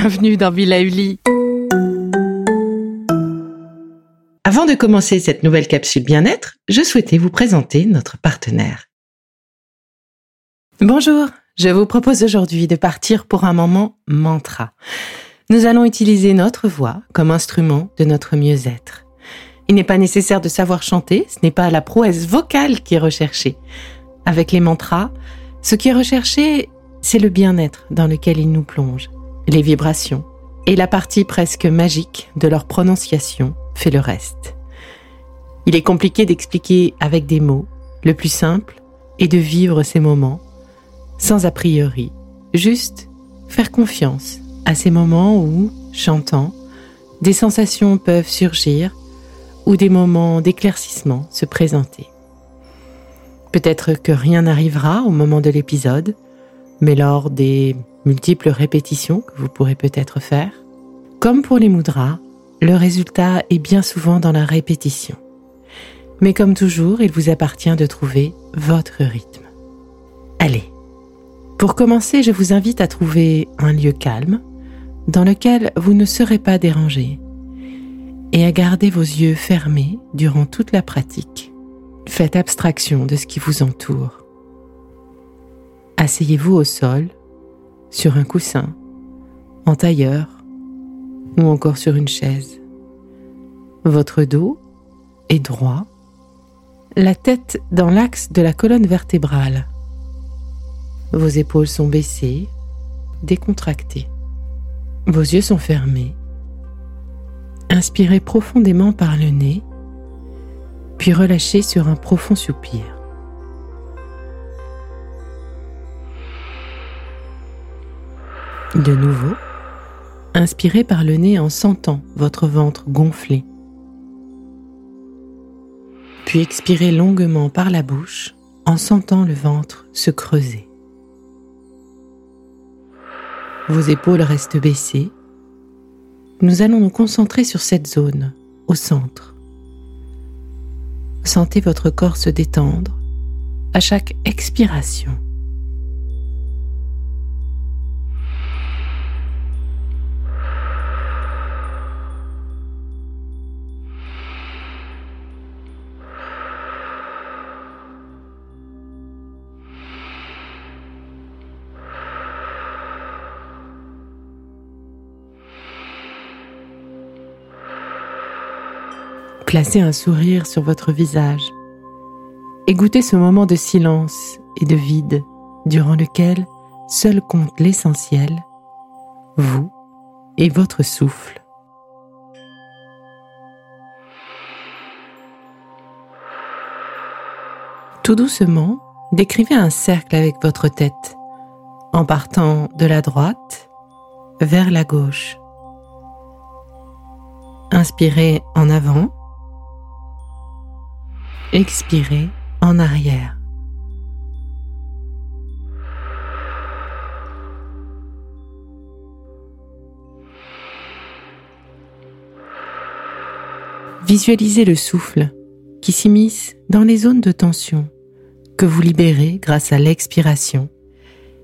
bienvenue dans Villa Uli. Avant de commencer cette nouvelle capsule bien-être, je souhaitais vous présenter notre partenaire. Bonjour, je vous propose aujourd'hui de partir pour un moment mantra. Nous allons utiliser notre voix comme instrument de notre mieux-être. Il n'est pas nécessaire de savoir chanter, ce n'est pas la prouesse vocale qui est recherchée. Avec les mantras, ce qui est recherché, c'est le bien-être dans lequel ils nous plongent, les vibrations, et la partie presque magique de leur prononciation fait le reste. Il est compliqué d'expliquer avec des mots, le plus simple est de vivre ces moments, sans a priori, juste faire confiance à ces moments où, chantant, des sensations peuvent surgir ou des moments d'éclaircissement se présenter. Peut-être que rien n'arrivera au moment de l'épisode, mais lors des multiples répétitions que vous pourrez peut-être faire, comme pour les mudras, le résultat est bien souvent dans la répétition. Mais comme toujours, il vous appartient de trouver votre rythme. Allez, pour commencer, je vous invite à trouver un lieu calme dans lequel vous ne serez pas dérangé et à garder vos yeux fermés durant toute la pratique. Faites abstraction de ce qui vous entoure. Asseyez-vous au sol, sur un coussin, en tailleur ou encore sur une chaise. Votre dos est droit, la tête dans l'axe de la colonne vertébrale. Vos épaules sont baissées, décontractées. Vos yeux sont fermés. Inspirez profondément par le nez, puis relâchez sur un profond soupir. De nouveau, inspirez par le nez en sentant votre ventre gonfler. Puis expirez longuement par la bouche en sentant le ventre se creuser. Vos épaules restent baissées. Nous allons nous concentrer sur cette zone, au centre. Sentez votre corps se détendre à chaque expiration. Placez un sourire sur votre visage et goûtez ce moment de silence et de vide durant lequel seul compte l'essentiel, vous et votre souffle. Tout doucement, décrivez un cercle avec votre tête en partant de la droite vers la gauche. Inspirez en avant Expirez en arrière. Visualisez le souffle qui s'immisce dans les zones de tension que vous libérez grâce à l'expiration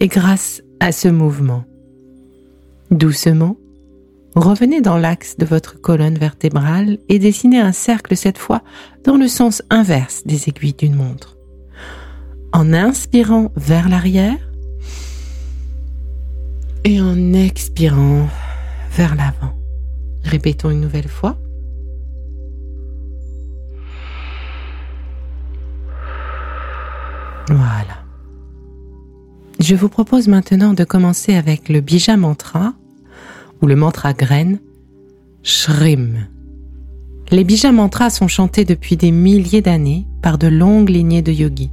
et grâce à ce mouvement. Doucement, Revenez dans l'axe de votre colonne vertébrale et dessinez un cercle cette fois dans le sens inverse des aiguilles d'une montre. En inspirant vers l'arrière et en expirant vers l'avant. Répétons une nouvelle fois. Voilà. Je vous propose maintenant de commencer avec le bija mantra ou le mantra graine, Shrim. Les bija mantras sont chantés depuis des milliers d'années par de longues lignées de yogis.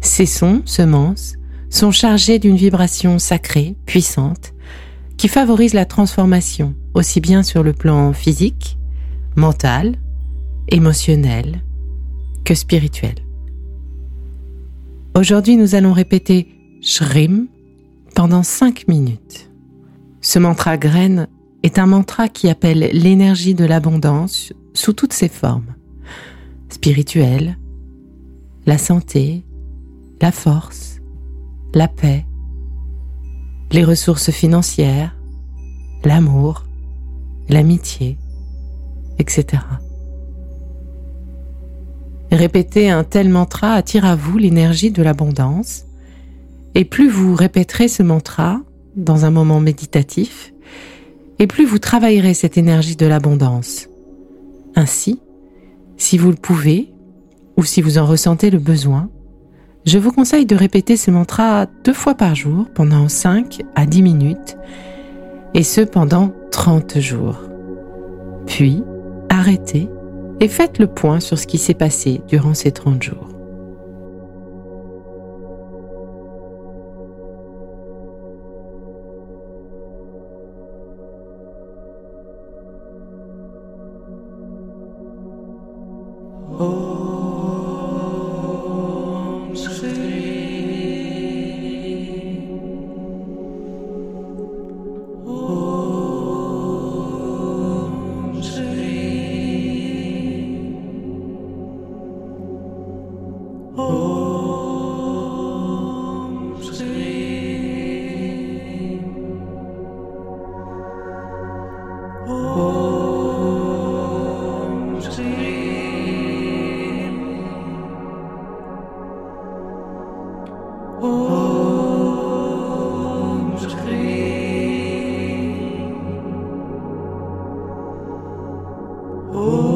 Ces sons, semences, sont chargés d'une vibration sacrée, puissante, qui favorise la transformation aussi bien sur le plan physique, mental, émotionnel que spirituel. Aujourd'hui, nous allons répéter Shrim pendant cinq minutes. Ce mantra graine est un mantra qui appelle l'énergie de l'abondance sous toutes ses formes. Spirituelle, la santé, la force, la paix, les ressources financières, l'amour, l'amitié, etc. Répéter un tel mantra attire à vous l'énergie de l'abondance, et plus vous répéterez ce mantra dans un moment méditatif, et plus vous travaillerez cette énergie de l'abondance. Ainsi, si vous le pouvez, ou si vous en ressentez le besoin, je vous conseille de répéter ce mantra deux fois par jour pendant 5 à 10 minutes, et ce pendant 30 jours. Puis, arrêtez et faites le point sur ce qui s'est passé durant ces 30 jours. Oh.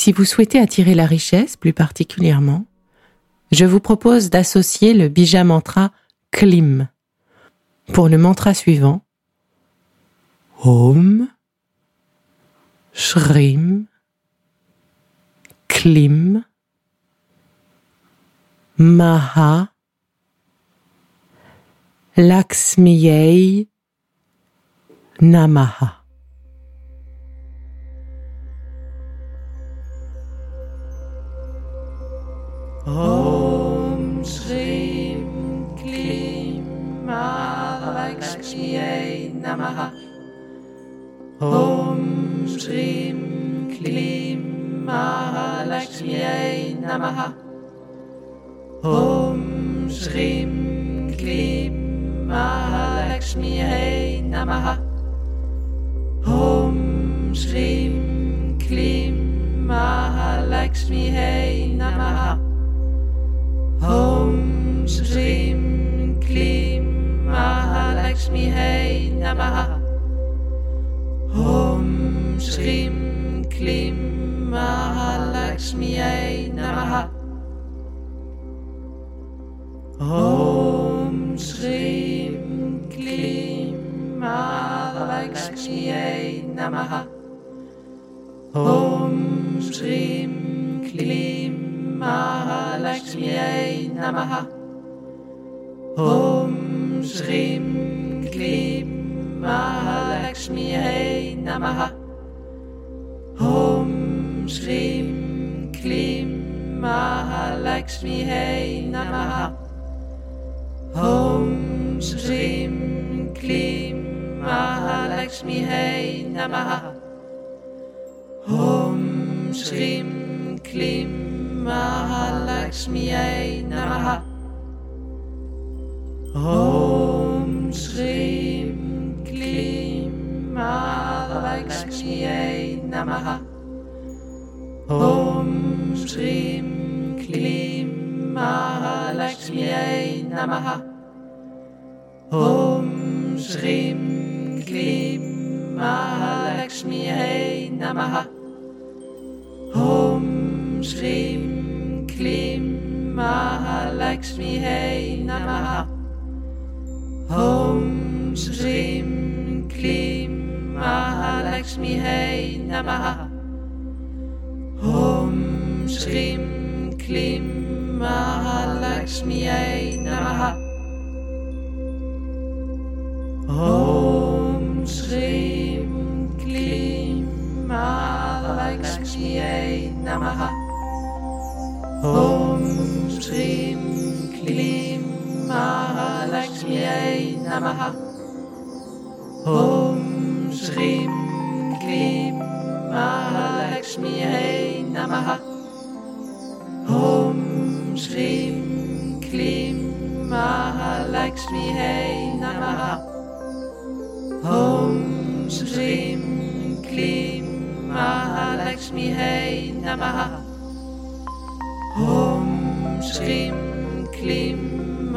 Si vous souhaitez attirer la richesse plus particulièrement, je vous propose d'associer le bija mantra Klim. Pour le mantra suivant, Om Shrim Klim Maha Namaha. Namaha. Om Shrim Klim Mahalakshmiyai Namaha. Om Shrim Klim Mahalakshmiyai Namaha. Om Shrim Klim Mahalakshmiyai Namaha. Om Shrim Klim Mahalakshmi Hey Namaha. Om Shrim Klim Mahalakshmi Hey Namaha. Om Shrim Klim Mahalakshmi Hey Namaha. Om Shrim Klim Mahalakshmiyai Namaha. Om Shrim Klim Mahalakshmiyai Namaha. Om Shrim Klim Mahalakshmiyai Namaha. Om Shrim Klim Mahalakshmiyai Namaha. Om Shrim Klim Mahalakshmiyai Namaha. Om Shrim Klim Mahalakshmiyai Namaha. Om Shrim Klim Mahalakshmiyai Namaha. Om Shrim Klim Mahalakshmiyai Namaha. Om Shrim Klim Mahalakshmi Namaha Om Shrim Klim Mahalakshmi Hey Namaha Om Shrim Klim Mahalakshmi Hey Namaha Om Shrim Klim Mahalakshmi Hey Namaha Om Shrim Klim Mahalakshmiyai Namaha Om Shrim Klim Mahalakshmiyai Namaha Om Shrim Klim Mahalakshmiyai Namaha Om Shrim Klim Mahalakshmiyai Namaha Om Shrim Klim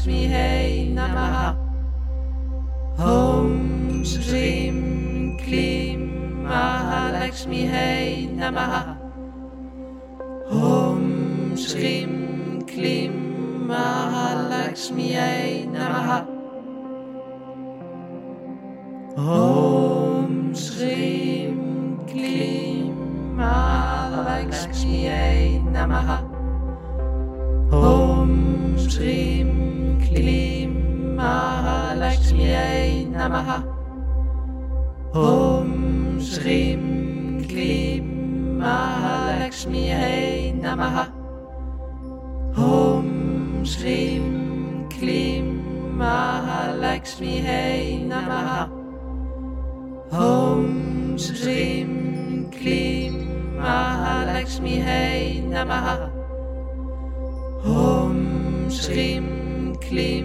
Mahalakshmiyai Namaha Om Shrim Klim Mahalakshmiyai Namaha Om Shrim Klim Mahalakshmiyai Namaha Om Shrim Klim Mahalakshmiyai Namaha Om Shrim Klim Mahalakshmiyai Namaha Om Shrim Klim Mahalakshmiyai Namaha Om Shrim Klim Mahalakshmiyai Namaha Om Shrim Klim Mahalakshmi Hai Namaha Om Shrim Lakshmi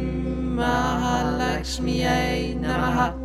Mahalakshmi Namaha